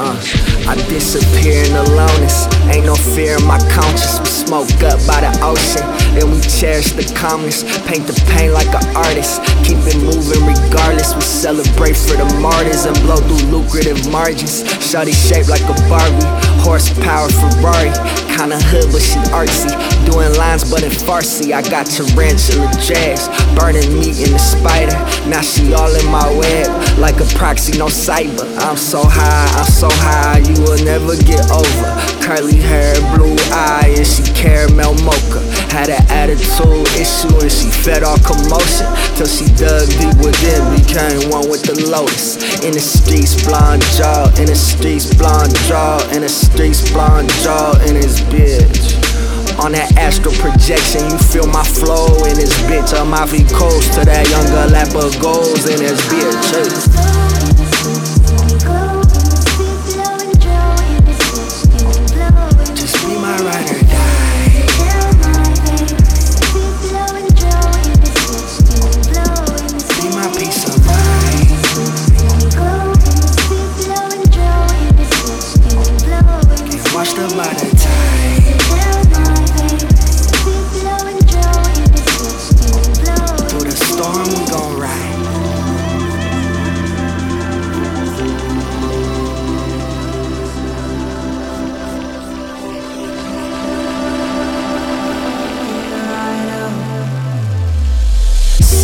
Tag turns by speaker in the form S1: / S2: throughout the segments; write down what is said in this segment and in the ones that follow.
S1: Uh, I disappear in the lowness. Ain't no fear in my smoke up by the ocean, and we cherish the calmness. Paint the pain like an artist. Keep it moving regardless. We celebrate for the martyrs and blow through lucrative margins. Shawty shaped like a Barbie, horsepower Ferrari. Kinda hood, but she artsy. Doing lines, but in Farsi. I got tarantula jazz, burning meat in the spider. Now she all in my web, like a proxy, no cyber. I'm so high, I'm so high, you will never get over. Curly hair, blue eye, and she caramel mocha. Had an attitude issue, and she fed all commotion. Till she dug deep within, became one with the lotus. In the streets, blonde jaw, in the streets, blonde jaw, in the streets, blonde jaw, in his bitch. On that astral projection, you feel my flow in this bitch. I'm off coast to that younger lap of goals in this bitch. Hey.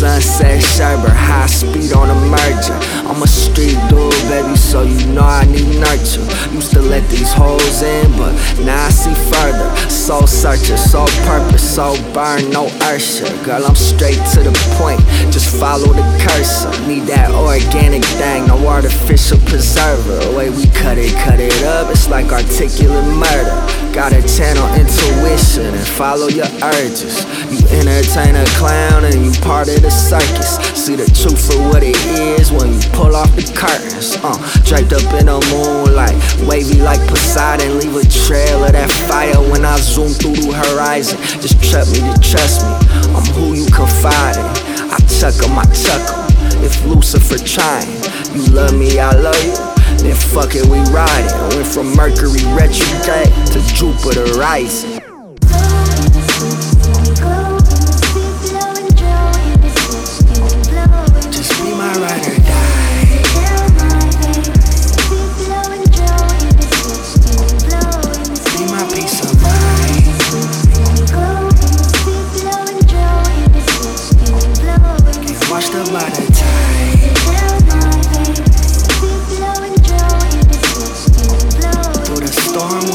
S1: Sunset Sherbert, high speed on a merger. I'm a street dude, baby, so you know I need nurture. Used to let these hoes in, but now I see further. Soul searcher, soul purpose, soul burn, no ursher. Girl, I'm straight to the point, just follow the cursor. Need that organic thing, no artificial preserver. The way we cut it, cut it up, it's like articulate murder. Gotta channel intuition and follow your urges. You entertain a clown and you See the truth for what it is when you pull off the curtains. Uh, draped up in the moonlight, wavy like Poseidon. Leave a trail of that fire when I zoom through the horizon. Just trust me to trust me. I'm who you confide in. I chuck 'em, I chuck 'em. If Lucifer trying, you love me, I love you. Then fuck it, we riding. Went from Mercury retrograde to Jupiter rising. storm.